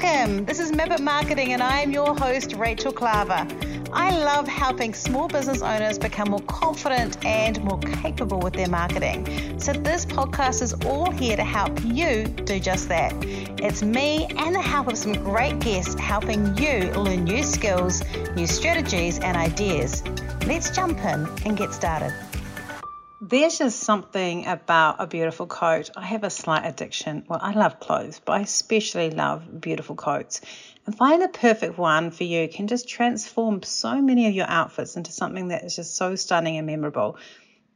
Welcome. This is Map It Marketing, and I am your host, Rachel Klaver. I love helping small business owners become more confident and more capable with their marketing. So, this podcast is all here to help you do just that. It's me and the help of some great guests helping you learn new skills, new strategies, and ideas. Let's jump in and get started. There's just something about a beautiful coat. I have a slight addiction. Well, I love clothes, but I especially love beautiful coats. And finding the perfect one for you can just transform so many of your outfits into something that is just so stunning and memorable.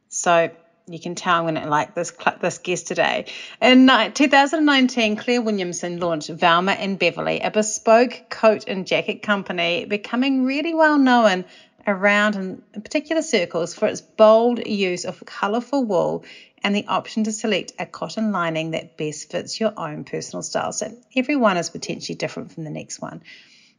So you can tell I'm going to like this this guest today. In 2019, Claire Williamson launched Velma and Beverly, a bespoke coat and jacket company, becoming really well known around in particular circles for its bold use of colourful wool and the option to select a cotton lining that best fits your own personal style. So everyone is potentially different from the next one.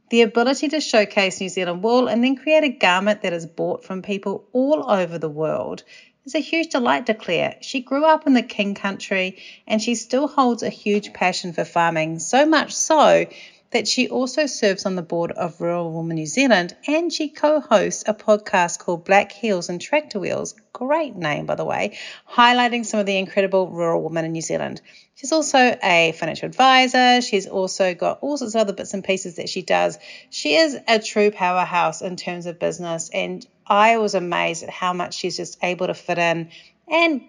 The ability to showcase New Zealand wool and then create a garment that is bought from people all over the world is a huge delight to Claire. She grew up in the King Country and she still holds a huge passion for farming, so much so that she also serves on the board of Rural Women New Zealand and she co hosts a podcast called Black Heels and Tractor Wheels. Great name, by the way, highlighting some of the incredible rural women in New Zealand. She's also a financial advisor. She's also got all sorts of other bits and pieces that she does. She is a true powerhouse in terms of business, and I was amazed at how much she's just able to fit in and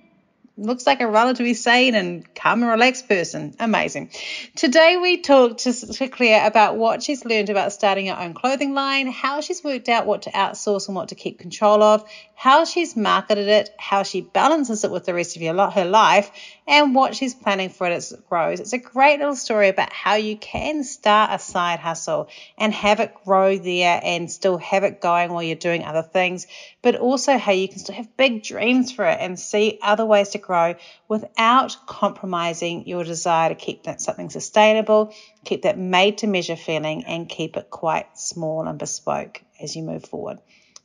looks like a relatively sane and calm and relaxed person. Amazing. Today we talked to, to Claire about what she's learned about starting her own clothing line, how she's worked out what to outsource and what to keep control of, how she's marketed it, how she balances it with the rest of your, her life, and what she's planning for it as it grows. It's a great little story about how you can start a side hustle and have it grow there and still have it going while you're doing other things, but also how you can still have big dreams for it and see other ways to grow without compromising your desire to keep that something sustainable, keep that made to measure feeling, and keep it quite small and bespoke as you move forward.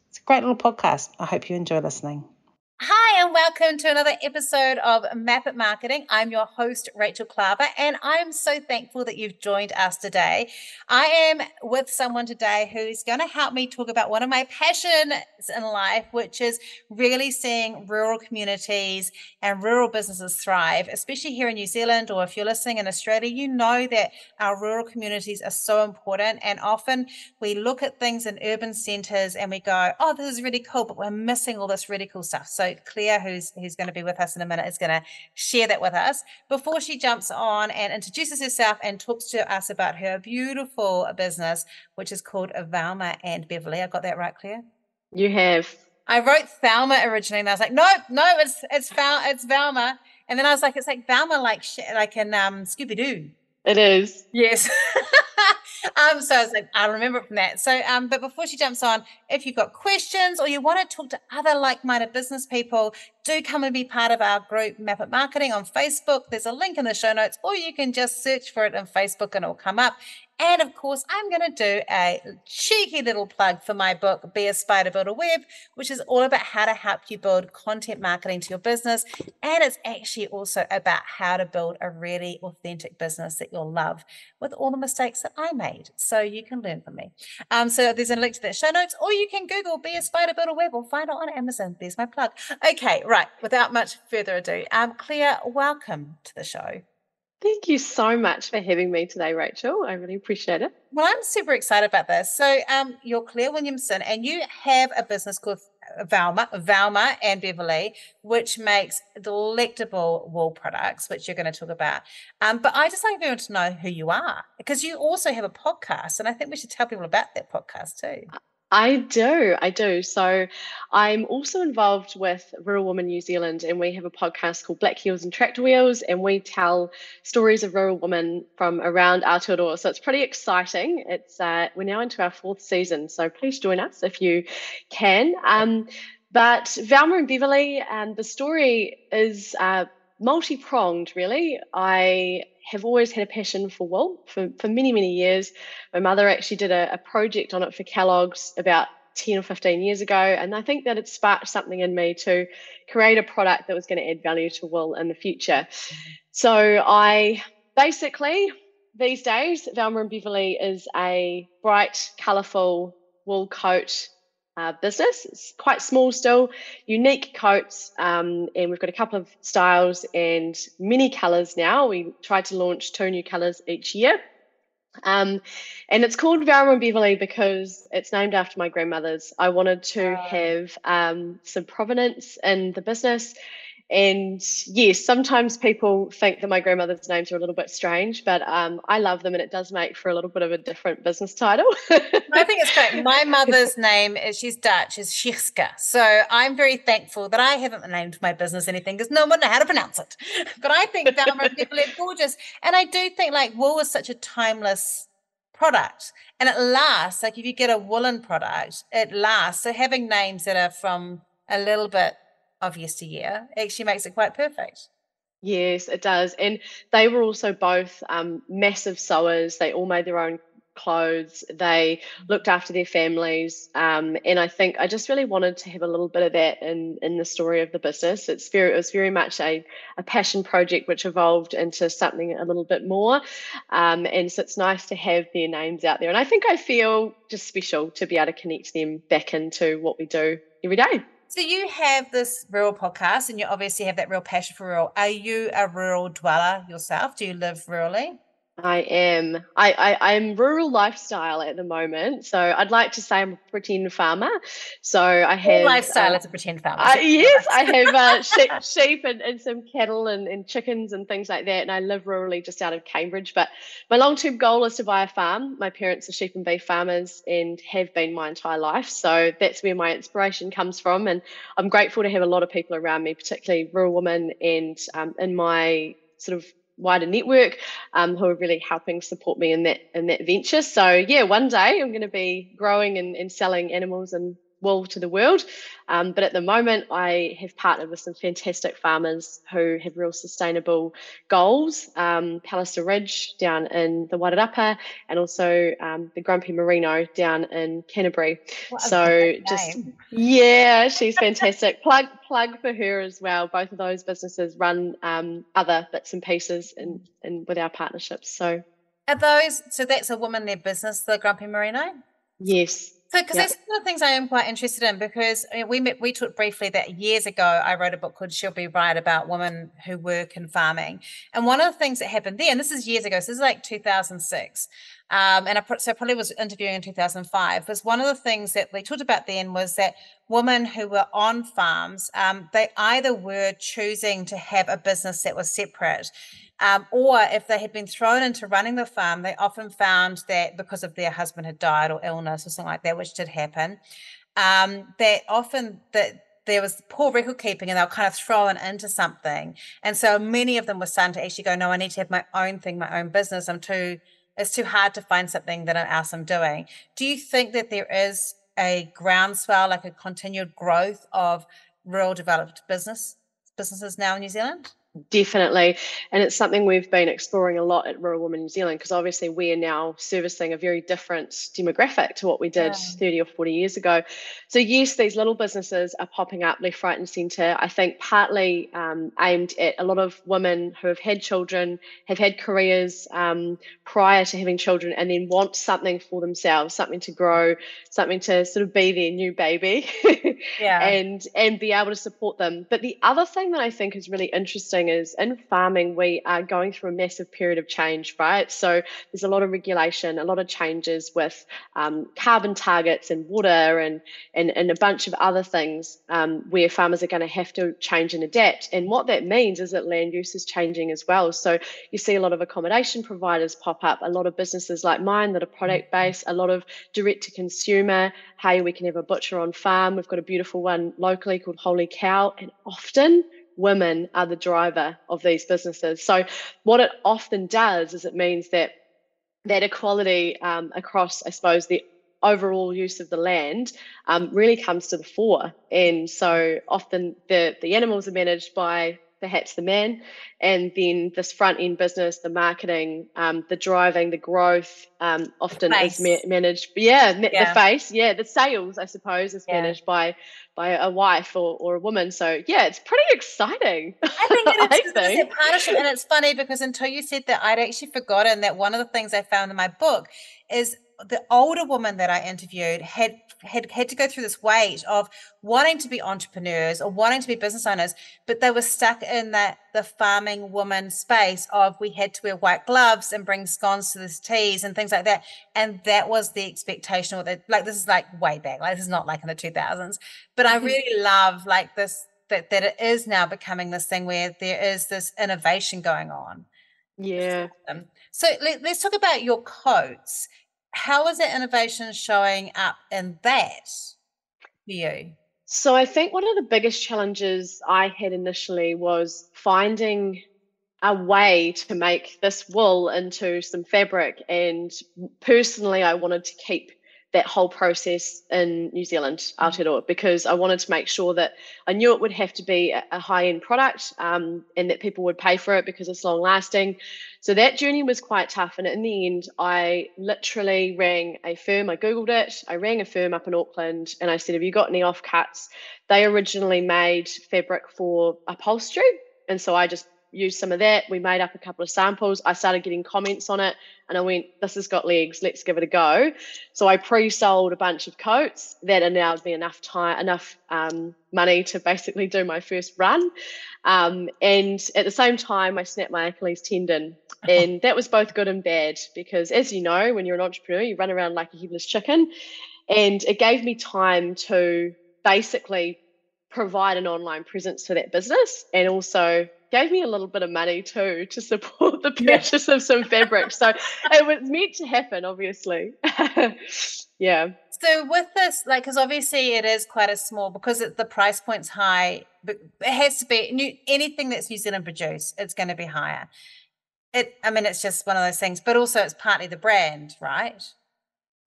It's a great little podcast. I hope you enjoy listening. Hi, and welcome to another episode of Map It Marketing. I'm your host, Rachel Klaver, and I'm so thankful that you've joined us today. I am with someone today who's going to help me talk about one of my passions in life, which is really seeing rural communities and rural businesses thrive, especially here in New Zealand, or if you're listening in Australia, you know that our rural communities are so important. And often we look at things in urban centers and we go, oh, this is really cool, but we're missing all this really cool stuff. So Claire, who's who's going to be with us in a minute, is going to share that with us before she jumps on and introduces herself and talks to us about her beautiful business, which is called Velma and Beverly. I got that right, Claire? You have. I wrote Thelma originally, and I was like, no, no, it's it's Val, it's Velma. And then I was like, it's like Velma, like like in um, Scooby Doo. It is. Yes. um, so I was like, I remember it from that. So, um, but before she jumps on, if you've got questions or you want to talk to other like-minded business people, do come and be part of our group Map It Marketing on Facebook. There's a link in the show notes, or you can just search for it on Facebook and it'll come up. And of course, I'm going to do a cheeky little plug for my book, Be a Spider, Build a Web, which is all about how to help you build content marketing to your business. And it's actually also about how to build a really authentic business that you'll love with all the mistakes that I made. So you can learn from me. Um, so there's a link to that show notes, or you can Google Be a Spider, Build a Web or find it on Amazon. There's my plug. Okay, right. Without much further ado, um, Claire, welcome to the show. Thank you so much for having me today, Rachel. I really appreciate it. Well, I'm super excited about this. So, um, you're Claire Williamson, and you have a business called Velma, Velma and Beverly, which makes delectable wool products, which you're going to talk about. Um, but I just like everyone to know who you are because you also have a podcast, and I think we should tell people about that podcast too. I do. I do. So I'm also involved with Rural Women New Zealand, and we have a podcast called Black Heels and Tractor Wheels, and we tell stories of rural women from around Aotearoa. So it's pretty exciting. It's uh, We're now into our fourth season, so please join us if you can. Um, but Velma and Beverly, and the story is uh, multi pronged, really. I have always had a passion for wool for, for many, many years. My mother actually did a, a project on it for Kellogg's about 10 or 15 years ago. And I think that it sparked something in me to create a product that was going to add value to wool in the future. So I basically these days, Velma and Beverly is a bright, colourful wool coat uh, business. It's quite small still, unique coats, um, and we've got a couple of styles and many colours now. We try to launch two new colours each year. Um, and it's called Velma and Beverly because it's named after my grandmother's. I wanted to have um, some provenance in the business and yes, sometimes people think that my grandmother's names are a little bit strange, but um, I love them and it does make for a little bit of a different business title. I think it's great. My mother's name, is, she's Dutch, is Shirska. So I'm very thankful that I haven't named my business anything because no one knows how to pronounce it. But I think Velma people are gorgeous. And I do think like wool is such a timeless product and it lasts. Like if you get a woolen product, it lasts. So having names that are from a little bit of yesteryear actually makes it quite perfect. Yes, it does. And they were also both um, massive sewers. They all made their own clothes. They looked after their families. Um, and I think I just really wanted to have a little bit of that in, in the story of the business. It's very, it was very much a, a passion project which evolved into something a little bit more. Um, and so it's nice to have their names out there. And I think I feel just special to be able to connect them back into what we do every day. So you have this rural podcast, and you obviously have that real passion for rural. Are you a rural dweller yourself? Do you live rurally? I am. I, I I'm rural lifestyle at the moment, so I'd like to say I'm a pretend farmer. So I have lifestyle uh, as a pretend farmer. Uh, yes, I have uh, sheep, sheep and, and some cattle and, and chickens and things like that. And I live rurally just out of Cambridge. But my long term goal is to buy a farm. My parents are sheep and beef farmers and have been my entire life. So that's where my inspiration comes from. And I'm grateful to have a lot of people around me, particularly rural women, and um, in my sort of wider network um, who are really helping support me in that in that venture. So yeah, one day I'm going to be growing and, and selling animals and wool to the world. Um, but at the moment, I have partnered with some fantastic farmers who have real sustainable goals. Um, Palliser Ridge down in the Wairarapa and also um, the Grumpy Merino down in Canterbury. so just, name. yeah, she's fantastic. plug, plug for her as well. Both of those businesses run um, other bits and pieces in, in with our partnerships. So are those, so that's a woman led business, the Grumpy Merino? Yes. So, because that's one of the things I am quite interested in, because I mean, we met, we talked briefly that years ago I wrote a book called "She'll Be Right" about women who work in farming, and one of the things that happened there, and this is years ago, so this is like 2006, um, and I so probably was interviewing in 2005. Was one of the things that we talked about then was that women who were on farms, um, they either were choosing to have a business that was separate um, or if they had been thrown into running the farm, they often found that because of their husband had died or illness or something like that, which did happen, um, that often that there was poor record keeping and they were kind of thrown into something. And so many of them were starting to actually go, no, I need to have my own thing, my own business. I'm too, it's too hard to find something that I'm doing. Do you think that there is a groundswell, like a continued growth of rural developed business businesses now in New Zealand? Definitely. And it's something we've been exploring a lot at Rural Women New Zealand because obviously we are now servicing a very different demographic to what we did yeah. 30 or 40 years ago. So, yes, these little businesses are popping up left, right, and centre. I think partly um, aimed at a lot of women who have had children, have had careers um, prior to having children, and then want something for themselves, something to grow, something to sort of be their new baby yeah. and, and be able to support them. But the other thing that I think is really interesting is in farming, we are going through a massive period of change, right? So there's a lot of regulation, a lot of changes with um, carbon targets and water and, and, and a bunch of other things um, where farmers are going to have to change and adapt. And what that means is that land use is changing as well. So you see a lot of accommodation providers pop up, a lot of businesses like mine that are product based, a lot of direct to consumer. Hey, we can have a butcher on farm. We've got a beautiful one locally called Holy Cow. And often women are the driver of these businesses. So, what it often does is it means that that equality um, across, I suppose, the overall use of the land um, really comes to the fore. And so often the, the animals are managed by perhaps the man, and then this front end business, the marketing, um, the driving, the growth, um, often is ma- managed. Yeah, yeah, the face. Yeah, the sales, I suppose, is yeah. managed by by a wife or, or a woman. So yeah, it's pretty exciting. I think it is think. partnership, and it's funny because until you said that, I'd actually forgotten that one of the things I found in my book is the older woman that I interviewed had had had to go through this weight of wanting to be entrepreneurs or wanting to be business owners, but they were stuck in that the farming woman space of we had to wear white gloves and bring scones to the teas and things like that. And that was the expectation or that like this is like way back. Like this is not like in the 2000s. But I mm-hmm. really love like this that that it is now becoming this thing where there is this innovation going on. Yeah. So let, us talk about your coats how is that innovation showing up in that for you? So I think one of the biggest challenges I had initially was finding a way to make this wool into some fabric. And personally, I wanted to keep that whole process in New Zealand. Aotearoa, because I wanted to make sure that I knew it would have to be a, high end product um, and that people would pay for it because it's long lasting. So that journey was quite tough. And in the end, I literally rang a firm, I Googled it, I rang a firm up in Auckland and I said, Have you got any offcuts? They originally made fabric for upholstery. And so I just used some of that. We made up a couple of samples. I started getting comments on it and I went, this has got legs, let's give it a go. So I pre-sold a bunch of coats that allowed me enough time, enough um, money to basically do my first run. Um, and at the same time, I snapped my Achilles tendon. And that was both good and bad because as you know, when you're an entrepreneur, you run around like a headless chicken. And it gave me time to basically provide an online presence for that business and also gave me a little bit of money too to support the purchase yeah. of some fabric. So it was meant to happen, obviously. yeah. So with this, like, because obviously it is quite a small because it, the price point's high, but it has to be new. Anything that's New Zealand produced, it's going to be higher. It, I mean, it's just one of those things, but also it's partly the brand, right?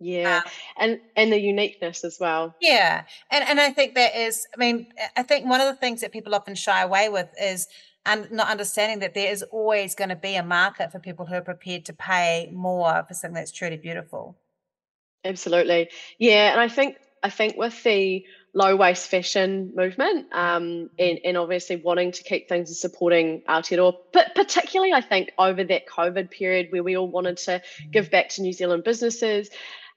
Yeah, um, and and the uniqueness as well. Yeah, and and I think that is. I mean, I think one of the things that people often shy away with is and not understanding that there is always going to be a market for people who are prepared to pay more for something that's truly beautiful. Absolutely, yeah, and I think I think with the low waste fashion movement um, and, and obviously wanting to keep things and supporting Aotearoa, but particularly I think over that COVID period where we all wanted to give back to New Zealand businesses,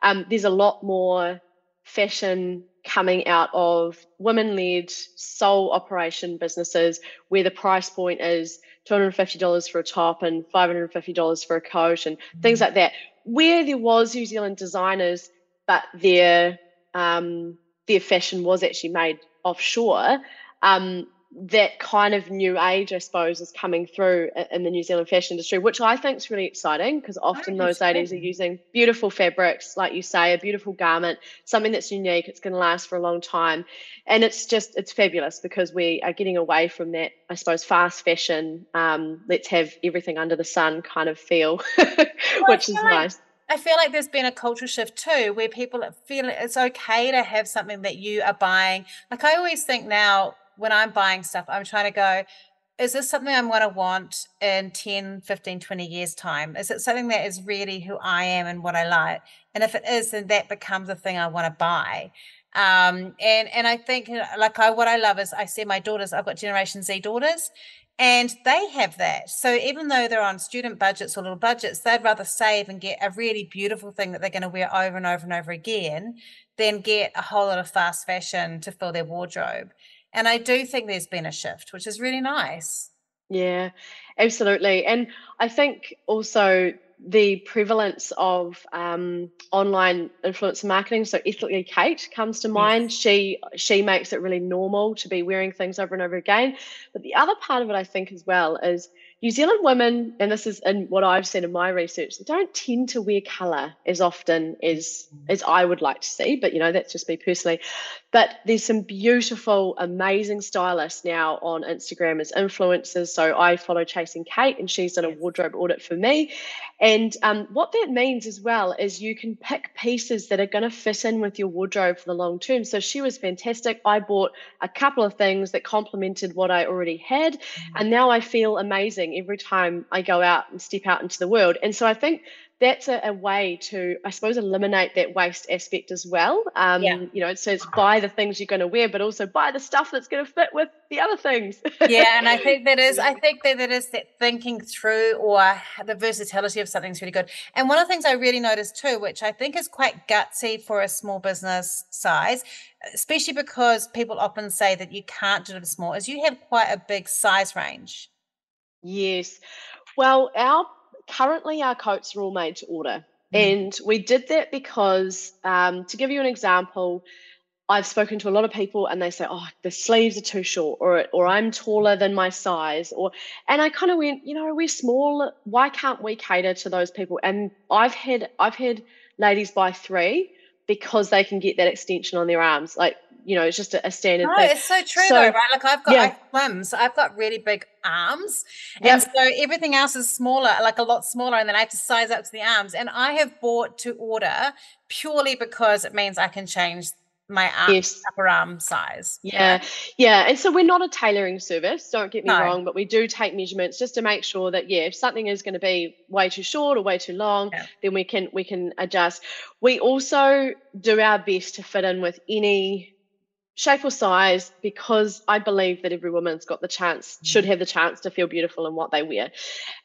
um, there's a lot more fashion coming out of women led sole operation businesses where the price point is $250 for a top and $550 for a coat and things like that. Where there was New Zealand designers, but their um, their fashion was actually made offshore, um, that kind of new age, I suppose, is coming through in the New Zealand fashion industry, which I think is really exciting because often those ladies are using beautiful fabrics, like you say, a beautiful garment, something that's unique, it's going to last for a long time. And it's just, it's fabulous because we are getting away from that, I suppose, fast fashion, um, let's have everything under the sun kind of feel, which is nice. I feel like there's been a cultural shift too, where people feel it's okay to have something that you are buying. Like I always think now, when I'm buying stuff, I'm trying to go, is this something I'm going to want in 10, 15, 20 years' time? Is it something that is really who I am and what I like? And if it is, then that becomes the thing I want to buy. Um, and and I think like I what I love is I see my daughters, I've got Generation Z daughters, and they have that. So even though they're on student budgets or little budgets, they'd rather save and get a really beautiful thing that they're going to wear over and over and over again than get a whole lot of fast fashion to fill their wardrobe. And I do think there's been a shift, which is really nice. Yeah, absolutely. And I think also the prevalence of um, online influencer marketing. So ethically Kate comes to mind. Yes. She she makes it really normal to be wearing things over and over again. But the other part of it, I think, as well, is New Zealand women, and this is in what I've seen in my research, they don't tend to wear colour as often as mm. as I would like to see. But you know, that's just me personally. But there's some beautiful, amazing stylists now on Instagram as influencers. So I follow Chasing Kate, and she's done a wardrobe audit for me. And um, what that means as well is you can pick pieces that are going to fit in with your wardrobe for the long term. So she was fantastic. I bought a couple of things that complemented what I already had, mm-hmm. and now I feel amazing every time I go out and step out into the world. And so I think that's a, a, way to, I suppose, eliminate that waste aspect as well. Um, yeah. You know, so it's buy the things you're going to wear, but also buy the stuff that's going to fit with the other things. yeah, and I think that is, I think that that is that thinking through or the versatility of something's really good. And one of the things I really noticed too, which I think is quite gutsy for a small business size, especially because people often say that you can't deliver small, is you have quite a big size range. Yes. Well, our currently our coats are all made to order. Mm. And we did that because, um, to give you an example, I've spoken to a lot of people and they say, "Oh, the sleeves are too short," or "or I'm taller than my size," or and I kind of went, you know, we're small. Why can't we cater to those people? And I've had I've had ladies buy three because they can get that extension on their arms. Like you know, it's just a, a standard no, thing. It's so true so, though, right? Like I've got yeah. So I've got really big arms. Yep. And so everything else is smaller, like a lot smaller, and then I have to size up to the arms. And I have bought to order purely because it means I can change my arm, yes. upper arm size. Yeah. Yeah. And so we're not a tailoring service, don't get me no. wrong, but we do take measurements just to make sure that yeah, if something is going to be way too short or way too long, yeah. then we can we can adjust. We also do our best to fit in with any shape or size because I believe that every woman's got the chance, should have the chance to feel beautiful in what they wear.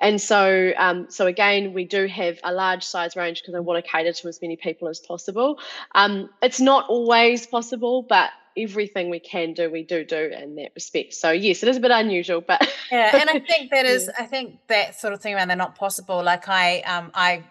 And so, um, so again, we do have a large size range because I want to cater to as many people as possible. Um, it's not always possible, but everything we can do, we do do in that respect. So yes, it is a bit unusual, but yeah, and I think that is, I think that sort of thing around they're not possible. Like I, um, I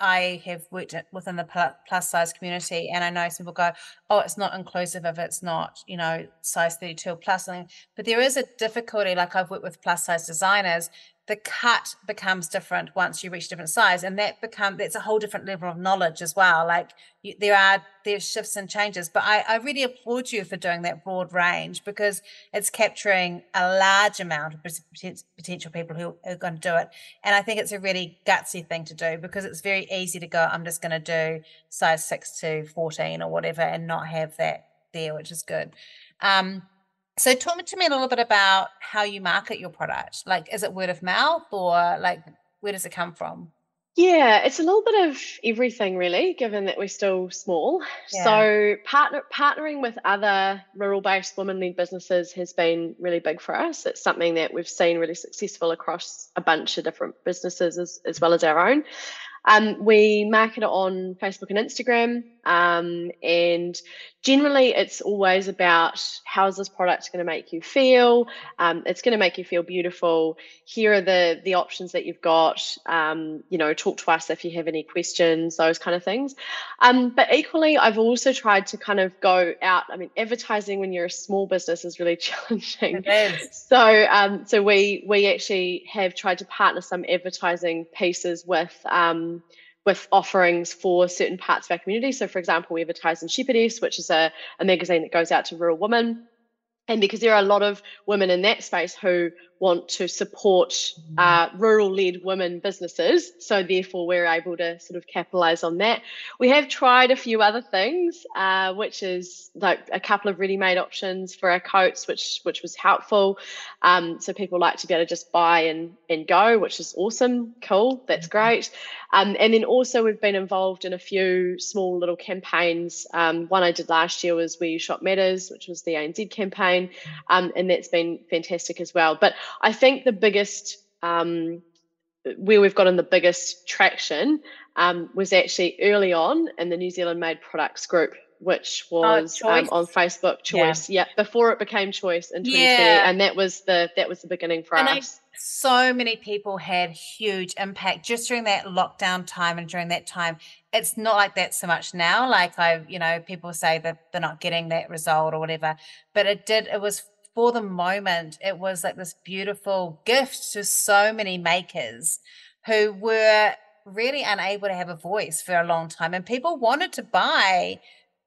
I have worked within the plus size community, and I know some people go, "Oh, it's not inclusive if it's not, you know, size 32 plus." But there is a difficulty. Like I've worked with plus size designers, the cut becomes different once you reach a different size and that become that's a whole different level of knowledge as well. Like you, there are there's shifts and changes but I, I really applaud you for doing that broad range because it's capturing a large amount of potential people who are going to do it. And i think it's a really gutsy thing to do because it's very easy to go i'm just going to do size 6 to 14 or whatever and not have that there which is good. Um, so talk to me a little bit about how you market your product. Like, is it word of mouth or like where does it come from? Yeah, it's a little bit of everything really, given that we're still small. Yeah. So partner partnering with other rural-based women-led businesses has been really big for us. It's something that we've seen really successful across a bunch of different businesses as, as well as our own. Um, we market it on Facebook and Instagram, um, and generally it's always about how is this product going to make you feel? Um, it's going to make you feel beautiful. Here are the the options that you've got. Um, you know, talk to us if you have any questions, those kind of things. Um, but equally, I've also tried to kind of go out. I mean, advertising when you're a small business is really challenging. So, um, so we we actually have tried to partner some advertising pieces with. With offerings for certain parts of our community. So, for example, we advertise in Shepherdess, which is a, a magazine that goes out to rural women. And because there are a lot of women in that space who want to support mm-hmm. uh, rural led women businesses. So, therefore, we're able to sort of capitalize on that. We have tried a few other things, uh, which is like a couple of ready made options for our coats, which, which was helpful. Um, so, people like to be able to just buy and, and go, which is awesome. Cool. That's mm-hmm. great. Um, and then also, we've been involved in a few small little campaigns. Um, one I did last year was We Shop Matters, which was the ANZ campaign. Um, and that's been fantastic as well. But I think the biggest um, where we've gotten the biggest traction um, was actually early on in the New Zealand Made Products group, which oh, was um, on Facebook. Choice, yeah. yeah. before it became Choice in 2020, yeah. and that was the that was the beginning for and us. I, so many people had huge impact just during that lockdown time and during that time. It's not like that so much now. Like I, you know, people say that they're not getting that result or whatever, but it did. It was for the moment, it was like this beautiful gift to so many makers who were really unable to have a voice for a long time. And people wanted to buy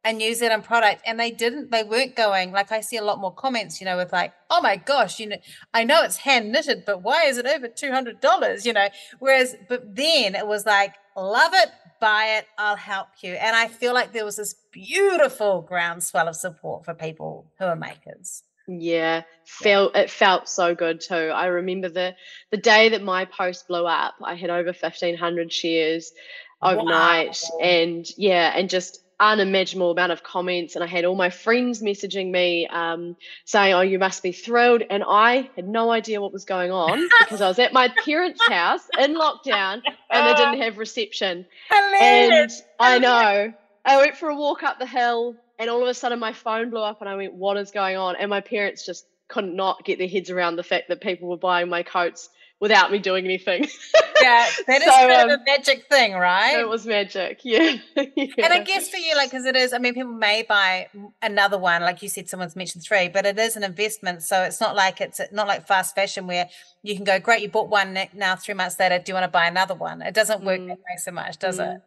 a New Zealand product and they didn't, they weren't going, like I see a lot more comments, you know, with like, oh my gosh, you know, I know it's hand knitted, but why is it over $200? You know, whereas, but then it was like, love it, buy it, I'll help you. And I feel like there was this beautiful groundswell of support for people who are makers. Yeah, felt it felt so good too. I remember the the day that my post blew up. I had over fifteen hundred shares overnight, wow. and yeah, and just unimaginable amount of comments and I had all my friends messaging me um, saying, Oh, you must be thrilled. And I had no idea what was going on because I was at my parents' house in lockdown and they didn't have reception. Hilarious. And I know. I went for a walk up the hill and all of a sudden my phone blew up and I went, What is going on? And my parents just could not get their heads around the fact that people were buying my coats without me doing anything. yeah, that is so, kind of um, a magic thing, right? It was magic, yeah. yeah. And I guess for you, like, because it is, I mean, people may buy another one, like you said, someone's mentioned three, but it is an investment. So it's not like it's not like fast fashion where you can go, great, you bought one now, three months later, do you want to buy another one? It doesn't work mm. that way so much, does mm. it?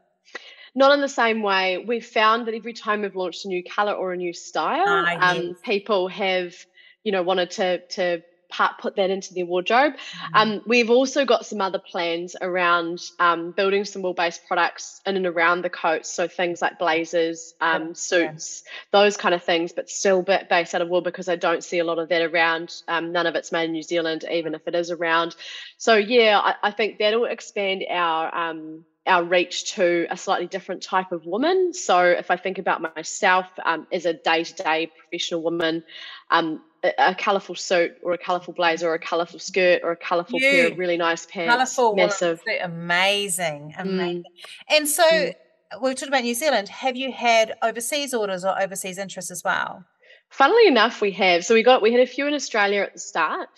Not in the same way. We've found that every time we've launched a new color or a new style, ah, um, people have, you know, wanted to to part, put that into their wardrobe. Mm-hmm. Um, we've also got some other plans around um, building some wool-based products in and around the coats, so things like blazers, um, suits, yeah. those kind of things, but still based out of wool because I don't see a lot of that around. Um, none of it's made in New Zealand, even if it is around. So yeah, I, I think that'll expand our um, our reach to a slightly different type of woman. So if I think about myself um, as a day-to-day professional woman, um, a, a colourful suit or a colourful blazer or a colourful skirt or a colourful you. pair of really nice pants, colourful, massive, amazing, amazing. Mm. And so mm. we talked about New Zealand. Have you had overseas orders or overseas interest as well? Funnily enough, we have. So we got we had a few in Australia at the start.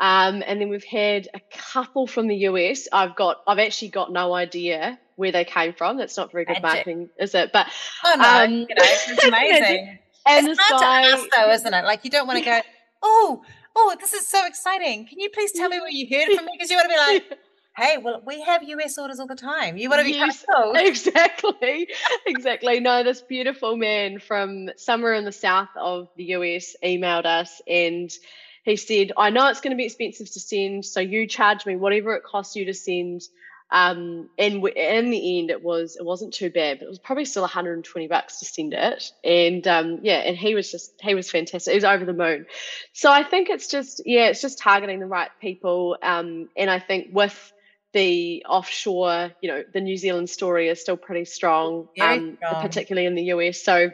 Um, and then we've had a couple from the US. I've got, I've actually got no idea where they came from. That's not very good Magic. marketing, is it? But oh no, um, you know, it's amazing. and it's hard guy, to ask though, isn't it? Like you don't want to go, oh, oh, this is so exciting. Can you please tell me where you heard it from me? Because you want to be like. Hey, well, we have US orders all the time. You want to be yes, Exactly. exactly. No, this beautiful man from somewhere in the south of the US emailed us and he said, I know it's going to be expensive to send, so you charge me whatever it costs you to send. Um, and in the end, it was it wasn't too bad, but it was probably still 120 bucks to send it. And um, yeah, and he was just he was fantastic. He was over the moon. So I think it's just yeah, it's just targeting the right people. Um, and I think with the offshore, you know, the New Zealand story is still pretty strong, um, strong. particularly in the US. So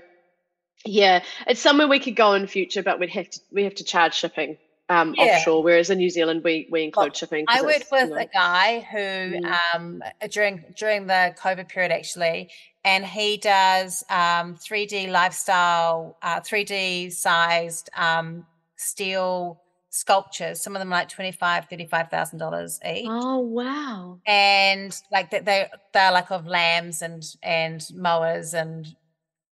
yeah, it's somewhere we could go in the future, but we'd have to we have to charge shipping um, yeah. offshore, whereas in New Zealand we we include well, shipping. I worked with you know, a guy who mm. um, during during the COVID period actually, and he does um, 3D lifestyle, uh, 3D sized um, steel sculptures. Some of them like twenty five, thirty five thousand dollars each. Oh wow! And like they they they're like of lambs and and mowers and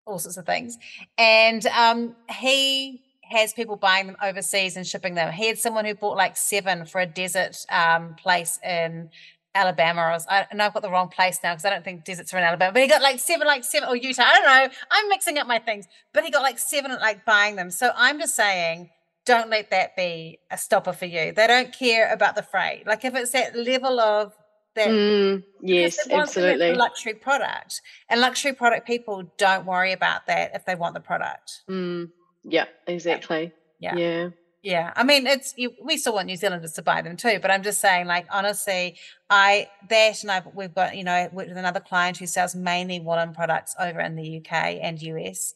all sorts of things. And um, he has people buying them overseas and shipping them. He had someone who bought like seven for a desert um, place in Alabama. I was, I know I've got the wrong place now because I don't think deserts are in Alabama, but he got like seven, like seven, or Utah. I don't know. I'm mixing up my things, but he got like seven, like buying them. So I'm just saying, don't let that be a stopper for you. They don't care about the freight. Like if it's that level of that, mm, yes, absolutely, luxury product, and luxury product people don't worry about that if they want the product. Mm. Yeah, exactly. Yeah. Yeah. Yeah, I mean, it's we still want New Zealanders to buy them too, but I'm just saying, like honestly, I that and I we've got you know worked with another client who sells mainly woolen products over in the UK and US,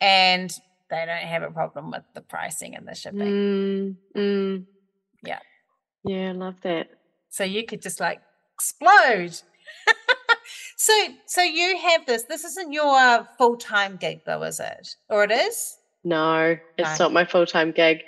and they don't have a problem with the pricing and the shipping. Mm, mm. Yeah, yeah, I love that. So you could just like explode. so, so you have this. This isn't your full time gig, though, is it? Or it is? No, it's no. not my full time gig.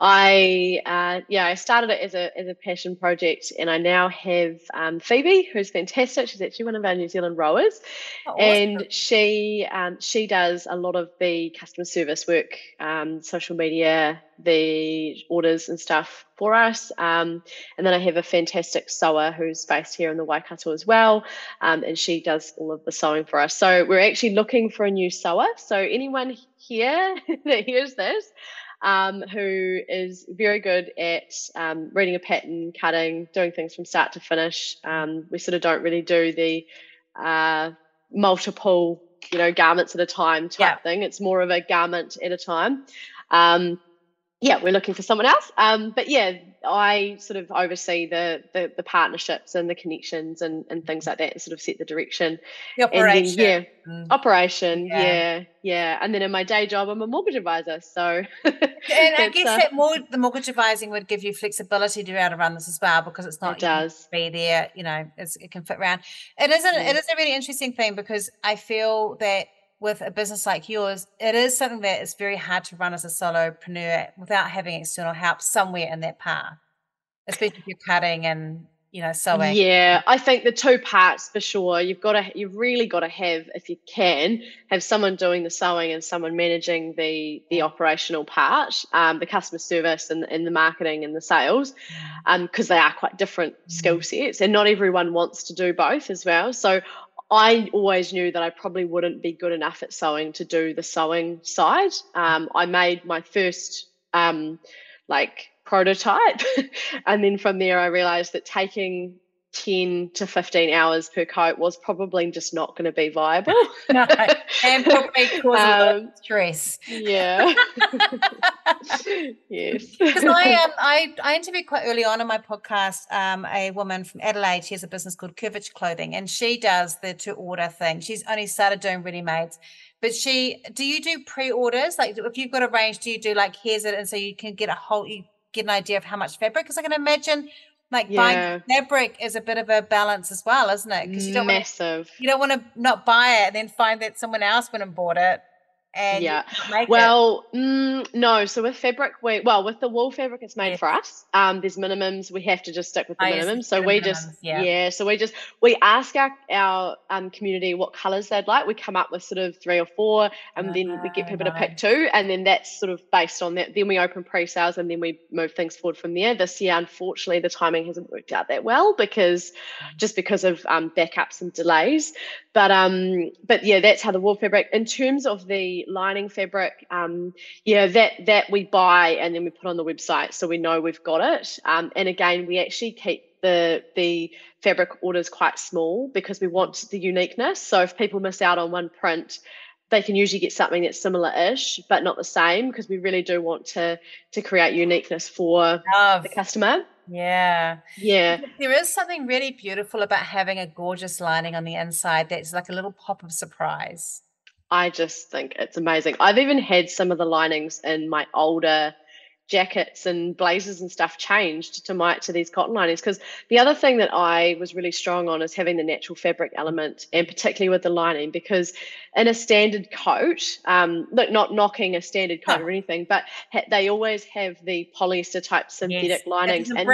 I uh, yeah, I started it as a as a passion project, and I now have um, Phoebe, who's fantastic. She's actually one of our New Zealand rowers, oh, awesome. and she um, she does a lot of the customer service work, um, social media, the orders and stuff for us. Um, and then I have a fantastic sewer who's based here in the Waikato as well, um, and she does all of the sewing for us. So we're actually looking for a new sewer. So anyone here that hears this, um, who is very good at um, reading a pattern, cutting, doing things from start to finish. Um, we sort of don't really do the uh, multiple, you know, garments at a time type yeah. thing. It's more of a garment at a time. Yeah, we're looking for someone else. Um, but yeah, I sort of oversee the, the, the partnerships and the connections and, and things like that, and sort of set the direction. The operation, then, yeah, mm. operation, yeah. yeah. yeah, And then in my day job, I'm a mortgage advisor. So, and I guess uh, that more the mortgage advising would give you flexibility to be able to run this as well because it's not it does be there. You know, it can fit around. It is a, yeah. it is a really interesting thing because I feel that with a business like yours, it is something that is very hard to run as a solopreneur without having external help somewhere in that path, especially if you're cutting and you know sewing. Yeah, I think the two parts for sure. You've got to, you've really got to have, if you can, have someone doing the sewing and someone managing the the operational part, um, the customer service and, and the marketing and the sales, because um, they are quite different skill mm. sets, and not everyone wants to do both as well. So I always knew that I probably wouldn't be good enough at sewing to do the sewing side. Um, I made my first um, like prototype, and then from there I realized that taking 10 to 15 hours per coat was probably just not going to be viable. no, and probably cause um, stress. Yeah. yes. Because I, um, I, I interviewed quite early on in my podcast um, a woman from Adelaide. She has a business called Curvature Clothing, and she does the to order thing. She's only started doing ready mades. But she, do you do pre orders? Like if you've got a range, do you do like here's it? And so you can get a whole, you get an idea of how much fabric? Because I can imagine like yeah. buying fabric is a bit of a balance as well, isn't it? Because you don't massive. Wanna, you don't want to not buy it and then find that someone else went and bought it and yeah. well mm, no so with fabric we well with the wool fabric it's made yes. for us. Um there's minimums we have to just stick with the oh, minimums. so we minimums, just yeah. yeah so we just we ask our our um community what colors they'd like. We come up with sort of three or four and then we get people to pick two and then that's sort of based on that. Then we open pre-sales and then we move things forward from there. This year unfortunately the timing hasn't worked out that well because mm. just because of um backups and delays but um but yeah that's how the wool fabric in terms of the lining fabric, um, yeah, that that we buy and then we put on the website so we know we've got it. Um, and again, we actually keep the the fabric orders quite small because we want the uniqueness. So if people miss out on one print, they can usually get something that's similar-ish but not the same because we really do want to to create uniqueness for Love. the customer. Yeah. Yeah. There is something really beautiful about having a gorgeous lining on the inside that's like a little pop of surprise. I just think it's amazing. I've even had some of the linings in my older jackets and blazers and stuff changed to my to these cotton linings because the other thing that I was really strong on is having the natural fabric element and particularly with the lining because in a standard coat um look not knocking a standard coat oh. or anything but ha- they always have the polyester type synthetic yes. linings and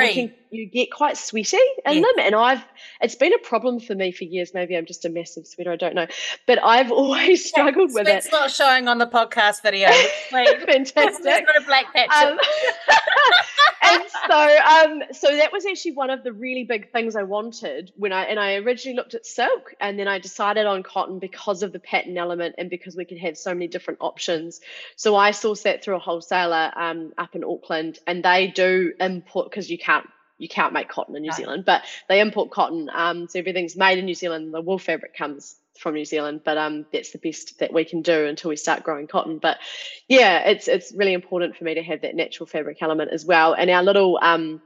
you, get quite sweaty in yes. them and I've it's been a problem for me for years. Maybe I'm just a massive sweater I don't know. But I've always struggled with it. it's not showing on the podcast video. Fantastic it's not a black patch um, and so um so that was actually one of the really big things I wanted when I and I originally looked at silk and then I decided on cotton because of the pattern element and because we could have so many different options. So I sourced that through a wholesaler um up in Auckland and they do import because you can't you can't make cotton in New Zealand, but they import cotton. Um, so everything's made in New Zealand. The wool fabric comes from New Zealand, but um, that's the best that we can do until we start growing cotton. But yeah, it's it's really important for me to have that natural fabric element as well. And our little um,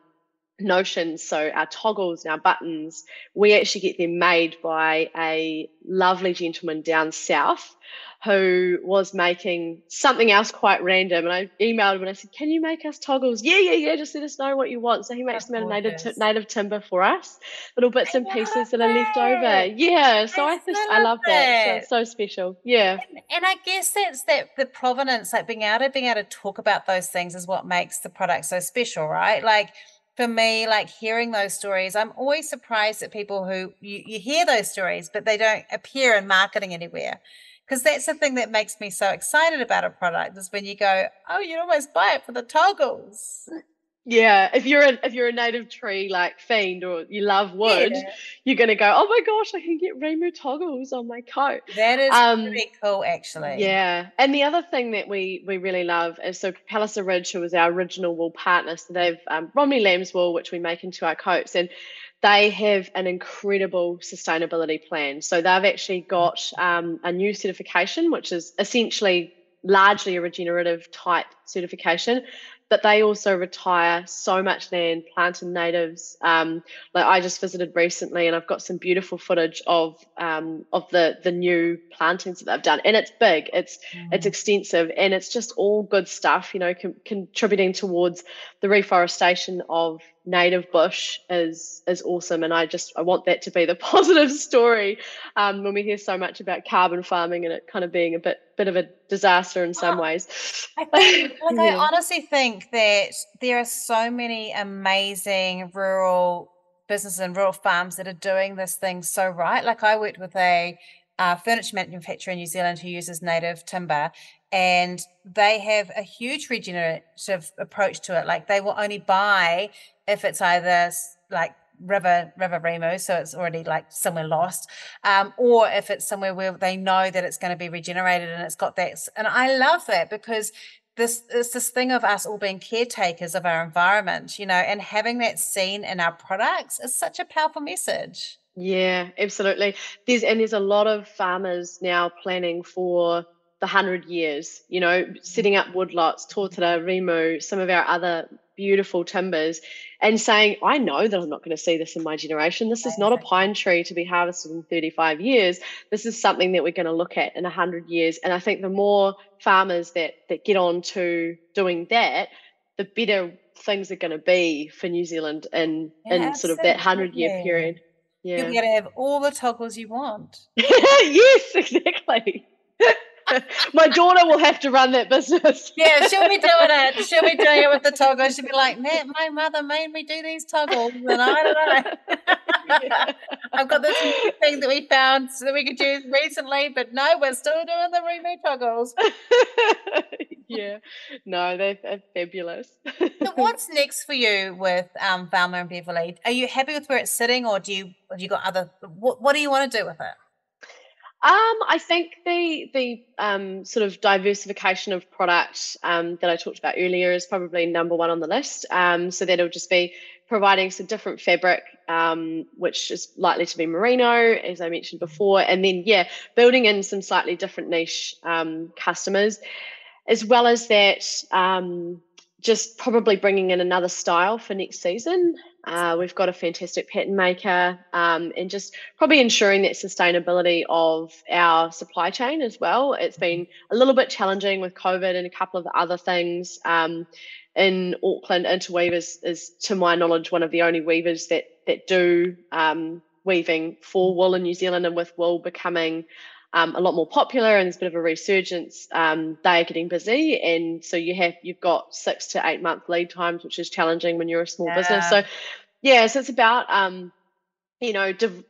notions. So our toggles and our buttons, we actually get them made by a lovely gentleman down south who was making something else quite random. And I emailed him and I said, Can you make us toggles? Yeah, yeah, yeah. Just let us know what you want. So he makes them out of native, t- native timber for us, little bits I and pieces that are left over. Yeah. So I, I just, I love that. that. So it's so special. Yeah. And, and, I guess that's that the provenance, like being able to being able to talk about those things is what makes the product so special, right? Like for me, like hearing those stories, I'm always surprised at people who you, you hear those stories, but they don't appear in marketing anywhere because that's the thing that makes me so excited about a product is when you go, oh, you'd almost buy it for the toggles. Yeah, if you're a if you're a native tree like fiend or you love wood, yeah. you're gonna go, oh my gosh, I can get rainbow toggles on my coat. That is um, pretty cool, actually. Yeah, and the other thing that we we really love is so Palliser Ridge, who was our original wool partner, so they've um, Romney Lambs wool, which we make into our coats, and they have an incredible sustainability plan. So they've actually got um, a new certification, which is essentially largely a regenerative type certification, but they also retire so much land, planted natives. Um, like I just visited recently, and I've got some beautiful footage of um, of the the new plantings that they've done, and it's big, it's mm. it's extensive, and it's just all good stuff. You know, com- contributing towards the reforestation of native bush is is awesome and i just i want that to be the positive story um, when we hear so much about carbon farming and it kind of being a bit bit of a disaster in some oh, ways I think, like yeah. i honestly think that there are so many amazing rural businesses and rural farms that are doing this thing so right like i worked with a uh, furniture manufacturer in New Zealand who uses native timber, and they have a huge regenerative approach to it. Like they will only buy if it's either like river river rimu so it's already like somewhere lost um, or if it's somewhere where they know that it's going to be regenerated and it's got that and i love that because this it's this thing of us all being caretakers of our environment you know and having that seen in our products is such a powerful message. Yeah absolutely. There's and there's a lot of farmers now planning for the hundred years, you know, sitting up woodlots, Totara, Rimu, some of our other beautiful timbers, and saying, I know that I'm not going to see this in my generation. This is not a pine tree to be harvested in 35 years. This is something that we're going to look at in 100 years. And I think the more farmers that, that get on to doing that, the better things are going to be for New Zealand in, yeah, in sort of that 100 year period. Yeah. You'll be able to have all the toggles you want. yes, exactly. My daughter will have to run that business. yeah, she'll be doing it. She'll be doing it with the toggles. She'll be like, Matt, my mother made me do these toggles, and I don't know. yeah. I've got this thing that we found that we could use recently, but no, we're still doing the Rimu toggles. yeah, no, they're, they're fabulous. so, what's next for you with um, Velma and Beverley? Are you happy with where it's sitting, or do you have you got other? What What do you want to do with it? Um, I think the the um, sort of diversification of product um, that I talked about earlier is probably number one on the list. Um, so that'll just be providing some different fabric, um, which is likely to be merino, as I mentioned before, and then yeah, building in some slightly different niche um, customers, as well as that just probably bringing in another style for next season. Uh, we've got a fantastic pattern maker um, and just probably ensuring that sustainability of our supply chain as well. It's been a little bit challenging with COVID and a couple of other things. Um, in Auckland, Interweavers is, to my knowledge, one of the only weavers that that do um, weaving for wool in New Zealand, and with wool becoming um, a lot more popular and there's a bit of a resurgence, um, they are getting busy, and so you have you've got six to eight month lead times, which is challenging when you're a small yeah. business. So, yeah, so it's about um, you know div-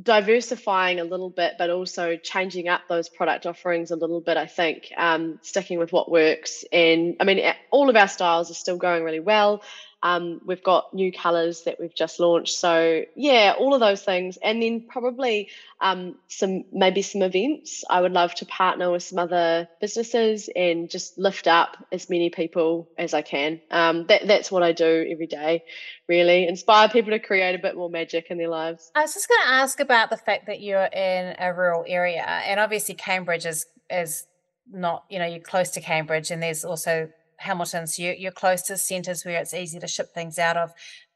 diversifying a little bit, but also changing up those product offerings a little bit. I think um, sticking with what works, and I mean all of our styles are still going really well. Um, we've got new colours that we've just launched. So yeah, all of those things, and then probably um, some maybe some events. I would love to partner with some other businesses and just lift up as many people as I can. Um, that that's what I do every day. Really inspire people to create a bit more magic in their lives. I was just going to ask about the fact that you're in a rural area, and obviously Cambridge is is not you know you're close to Cambridge, and there's also Hamilton, your, you're, you're close to centres where it's easy to ship things out of.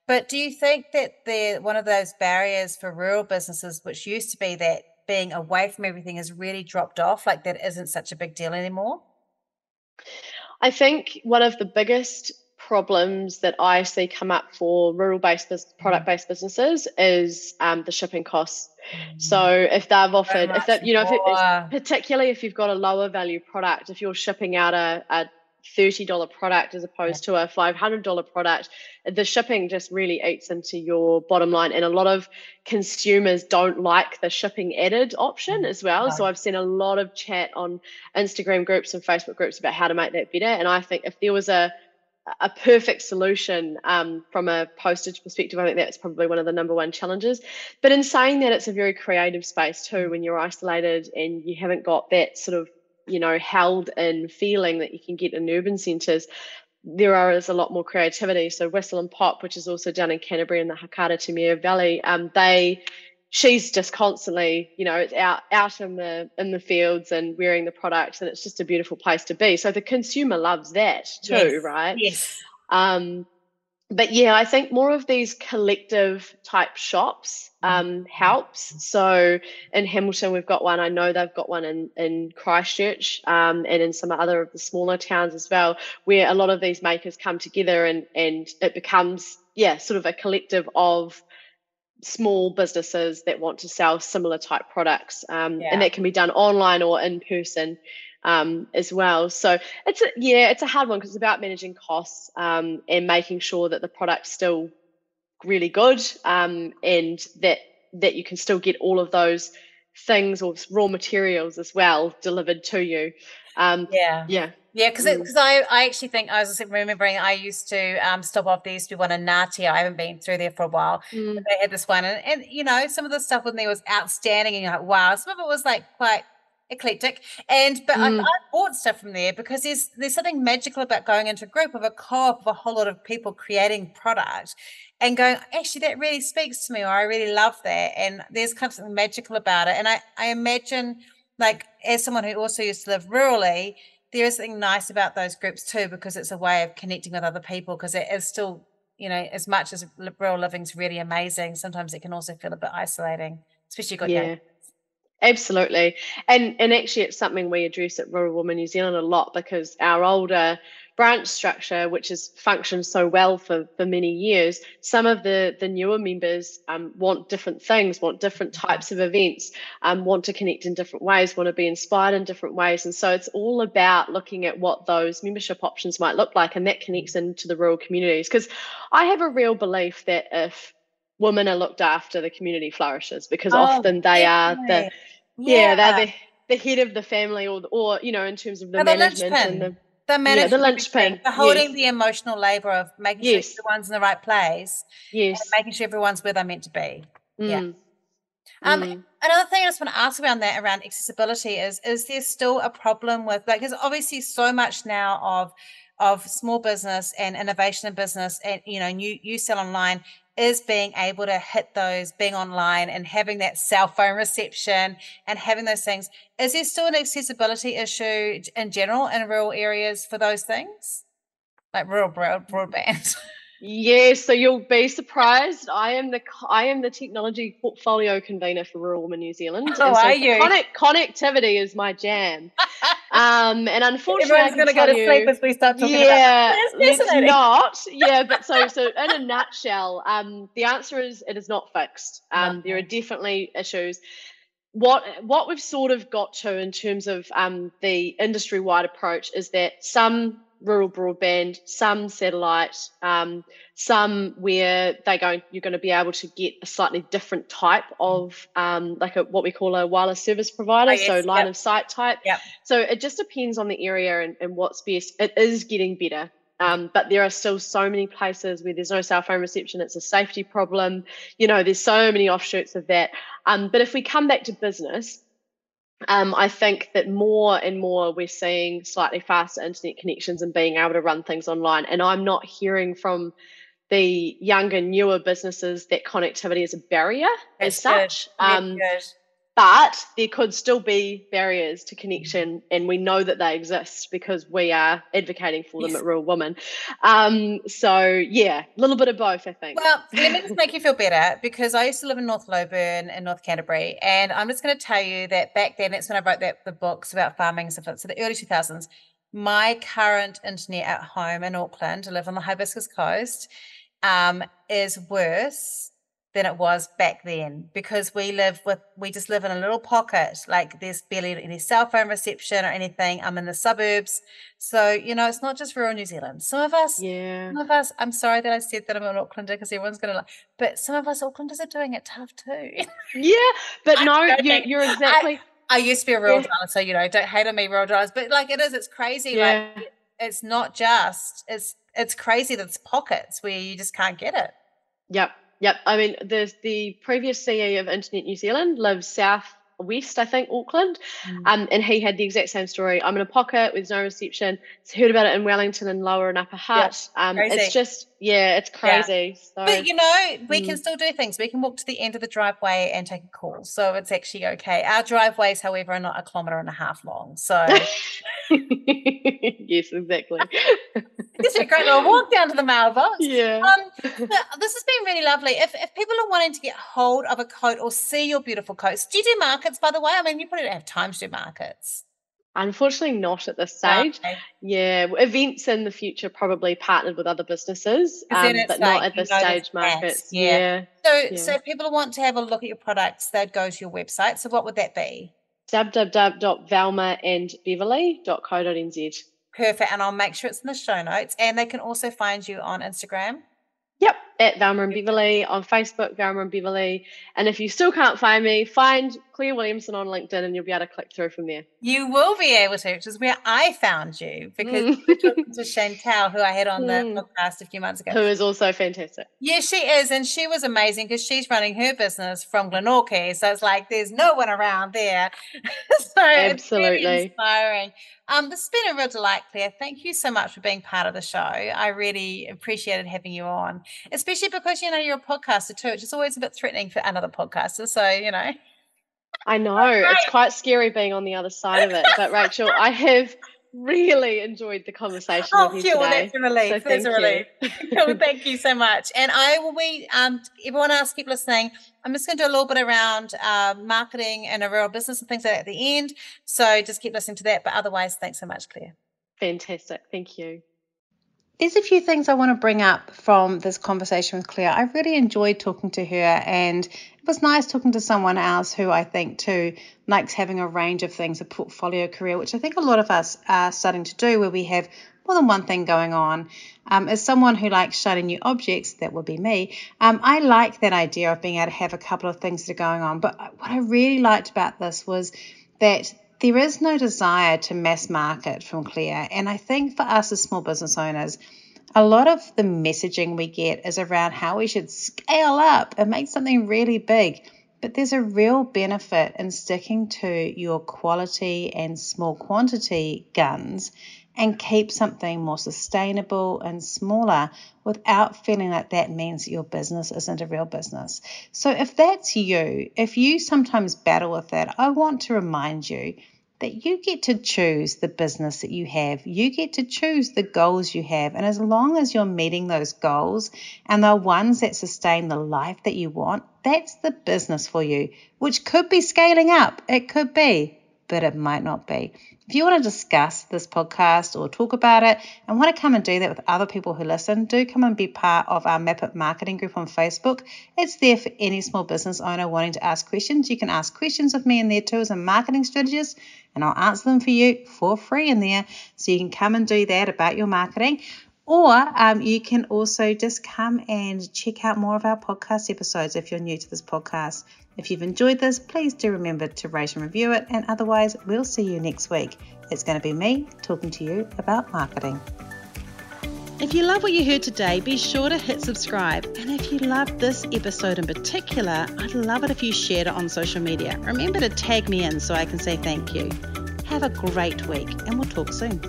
But do you think that the one of those barriers for rural businesses, which used to be that being away from everything, has really dropped off? Like that isn't such a big deal anymore? I think one of the biggest problems that I see come up for rural based product based businesses is um, the shipping costs. So mm. if they've offered, if that you know, if it, particularly if you've got a lower value product, if you're shipping out a, a $30 product as opposed to a $500 product, the shipping just really eats into your bottom line. And a lot of consumers don't like the shipping added option as well. Right. So I've seen a lot of chat on Instagram groups and Facebook groups about how to make that better. And I think if there was a a perfect solution um, from a postage perspective. I think that's probably one of the number one challenges. But in saying that, it's a very creative space too when you're isolated and you haven't got that sort of you know held in feeling that you can get in urban centres. There is a lot more creativity. So Whistle and Pop, which is also done in Canterbury in the Hakata Te Valley, um, they she's just constantly, you know, it's out out in the in the fields and wearing the products, and it's just a beautiful place to be. So the consumer loves that too, yes. right? Yes. Um, but yeah, I think more of these collective type shops um, helps. So in Hamilton, we've got one. I know they've got one in in Christchurch um, and in some other of the smaller towns as well, where a lot of these makers come together and and it becomes yeah, sort of a collective of small businesses that want to sell similar type products um, yeah. and that can be done online or in person um, as well so it's a, yeah it's a hard one because it's about managing costs um, and making sure that the product's still really good um, and that that you can still get all of those things or raw materials as well delivered to you um, yeah yeah yeah, because because mm. I, I actually think I was remembering I used to um, stop off. There used to be one in Ngatea. I haven't been through there for a while. Mm. They had this one, and, and you know some of the stuff in there was outstanding, and you're like, wow. Some of it was like quite eclectic, and but mm. I, I, bought stuff from there because there's there's something magical about going into a group of a co-op of a whole lot of people creating product, and going actually that really speaks to me, or I really love that, and there's kind of something magical about it, and I I imagine like as someone who also used to live rurally there is something nice about those groups too because it's a way of connecting with other people because it is still you know as much as rural living's really amazing sometimes it can also feel a bit isolating especially got yeah. Young absolutely and and actually it's something we address at Rural Women New Zealand a lot because our older branch structure, which has functioned so well for, for many years, some of the, the newer members um, want different things, want different types of events, um, want to connect in different ways, want to be inspired in different ways. And so it's all about looking at what those membership options might look like, and that connects into the rural communities. Because I have a real belief that if women are looked after, the community flourishes because oh, often they are the yeah, yeah, they're the, the head of the family or or you know in terms of the management and the the management, yeah, the linchpin, the holding yes. the emotional labor of making yes. sure everyone's in the right place, yes, making sure everyone's where they're meant to be. Mm. Yeah. Um, mm. Another thing I just want to ask around that, around accessibility, is is there still a problem with like? There's obviously so much now of of small business and innovation in business, and you know, you you sell online is being able to hit those, being online and having that cell phone reception and having those things. Is there still an accessibility issue in general in rural areas for those things? Like rural broadband? Yes, so you'll be surprised. I am the I am the technology portfolio convener for Rural Women New Zealand. Oh, so are you? Connect, connectivity is my jam. um, and unfortunately, everyone's going to go to you, sleep as we start talking yeah, about. Yeah, let's not. Yeah, but so so in a nutshell, um, the answer is it is not fixed. Um, no. there are definitely issues what what we've sort of got to in terms of um, the industry wide approach is that some rural broadband, some satellite, um, some where they going you're going to be able to get a slightly different type of um, like a what we call a wireless service provider, oh, yes. so line yep. of sight type. Yep. So it just depends on the area and, and what's best. It is getting better. Um, but there are still so many places where there's no cell phone reception. It's a safety problem. You know, there's so many offshoots of that. Um, but if we come back to business, um, I think that more and more we're seeing slightly faster internet connections and being able to run things online. And I'm not hearing from the younger, newer businesses that connectivity is a barrier That's as such. Um, but there could still be barriers to connection, and we know that they exist because we are advocating for them yes. at Rural Women. Um, so yeah, a little bit of both, I think. Well, let me just make you feel better because I used to live in North Loburn in North Canterbury, and I'm just going to tell you that back then, that's when I wrote that the books about farming and stuff. So the early 2000s, my current internet at home in Auckland, I live on the Hibiscus Coast, um, is worse than it was back then because we live with we just live in a little pocket like there's barely any cell phone reception or anything i'm in the suburbs. So you know it's not just rural new zealand. Some of us yeah. some of us i'm sorry that i said that i'm an aucklander because everyone's gonna like but some of us aucklanders are doing it tough too. Yeah but no you, are exactly I, I, used to be a rural yeah. so you know don't hate on me rural drivers but like it is it's crazy yeah. like it's not just it's it's crazy that it's pockets where you just can't get it. Yep Yep. I mean, there's the previous CEO of Internet New Zealand lives south west, I think, Auckland. Mm. Um, and he had the exact same story. I'm in a pocket with no reception. Heard about it in Wellington and Lower and Upper Hutt. um, it's just, yeah, it's crazy. Yeah. So, but you know, we mm. can still do things. We can walk to the end of the driveway and take a call. So it's actually okay. Our driveways, however, are not a kilometre and a half long. So yes, exactly. this is a great little walk down to the mailbox. Yeah. Um, this has been really lovely. If, if people are wanting to get hold of a coat or see your beautiful coats, do you do markets, by the way? I mean, you probably don't have time to do markets. Unfortunately, not at this stage. Okay. Yeah, events in the future probably partnered with other businesses, um, but like, not at this stage markets. Yeah. yeah. So, yeah. so people want to have a look at your products, they'd go to your website. So, what would that be? www.velmaandbeverley.co.nz. Perfect. And I'll make sure it's in the show notes. And they can also find you on Instagram. Yep, at Velma and Beverley on Facebook, Velma and Beverley. And if you still can't find me, find Claire Williamson on LinkedIn and you'll be able to click through from there. You will be able to, which is where I found you because mm. talking to Chantal, who I had on the mm. podcast a few months ago. Who is also fantastic. Yeah, she is. And she was amazing because she's running her business from Glenorchy. So it's like there's no one around there. so Absolutely. It's really inspiring. Um, this has been a real delight, Claire. Thank you so much for being part of the show. I really appreciated having you on, especially because you know you're a podcaster too, which is always a bit threatening for another podcaster. So you know. I know it's quite scary being on the other side of it, but Rachel, I have really enjoyed the conversation oh, with you today. That's a relief. So that's a relief. well, thank you so much. And I will be, um, everyone else keep listening. I'm just going to do a little bit around uh, marketing and a real business and things like that at the end. So just keep listening to that. But otherwise, thanks so much, Claire. Fantastic. Thank you. There's a few things I want to bring up from this conversation with Claire. I really enjoyed talking to her, and it was nice talking to someone else who I think too likes having a range of things, a portfolio career, which I think a lot of us are starting to do, where we have more than one thing going on. Um, as someone who likes shiny new objects, that would be me, um, I like that idea of being able to have a couple of things that are going on. But what I really liked about this was that there is no desire to mass market from Claire. And I think for us as small business owners, a lot of the messaging we get is around how we should scale up and make something really big. But there's a real benefit in sticking to your quality and small quantity guns and keep something more sustainable and smaller without feeling like that means your business isn't a real business. So if that's you, if you sometimes battle with that, I want to remind you that you get to choose the business that you have. You get to choose the goals you have. And as long as you're meeting those goals and the ones that sustain the life that you want, that's the business for you, which could be scaling up. It could be, but it might not be. If you want to discuss this podcast or talk about it and want to come and do that with other people who listen, do come and be part of our Map It Marketing group on Facebook. It's there for any small business owner wanting to ask questions. You can ask questions of me in there too as a marketing strategist, and I'll answer them for you for free in there. So you can come and do that about your marketing. Or um, you can also just come and check out more of our podcast episodes if you're new to this podcast. If you've enjoyed this, please do remember to rate and review it. And otherwise, we'll see you next week. It's going to be me talking to you about marketing. If you love what you heard today, be sure to hit subscribe. And if you loved this episode in particular, I'd love it if you shared it on social media. Remember to tag me in so I can say thank you. Have a great week, and we'll talk soon.